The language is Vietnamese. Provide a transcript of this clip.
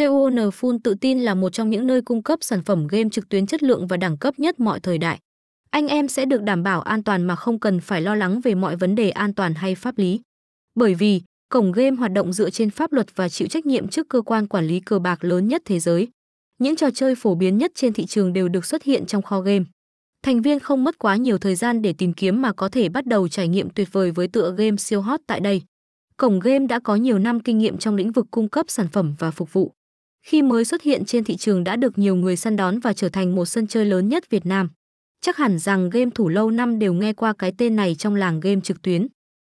CON Full tự tin là một trong những nơi cung cấp sản phẩm game trực tuyến chất lượng và đẳng cấp nhất mọi thời đại. Anh em sẽ được đảm bảo an toàn mà không cần phải lo lắng về mọi vấn đề an toàn hay pháp lý. Bởi vì, cổng game hoạt động dựa trên pháp luật và chịu trách nhiệm trước cơ quan quản lý cờ bạc lớn nhất thế giới. Những trò chơi phổ biến nhất trên thị trường đều được xuất hiện trong kho game. Thành viên không mất quá nhiều thời gian để tìm kiếm mà có thể bắt đầu trải nghiệm tuyệt vời với tựa game siêu hot tại đây. Cổng game đã có nhiều năm kinh nghiệm trong lĩnh vực cung cấp sản phẩm và phục vụ. Khi mới xuất hiện trên thị trường đã được nhiều người săn đón và trở thành một sân chơi lớn nhất Việt Nam. Chắc hẳn rằng game thủ lâu năm đều nghe qua cái tên này trong làng game trực tuyến.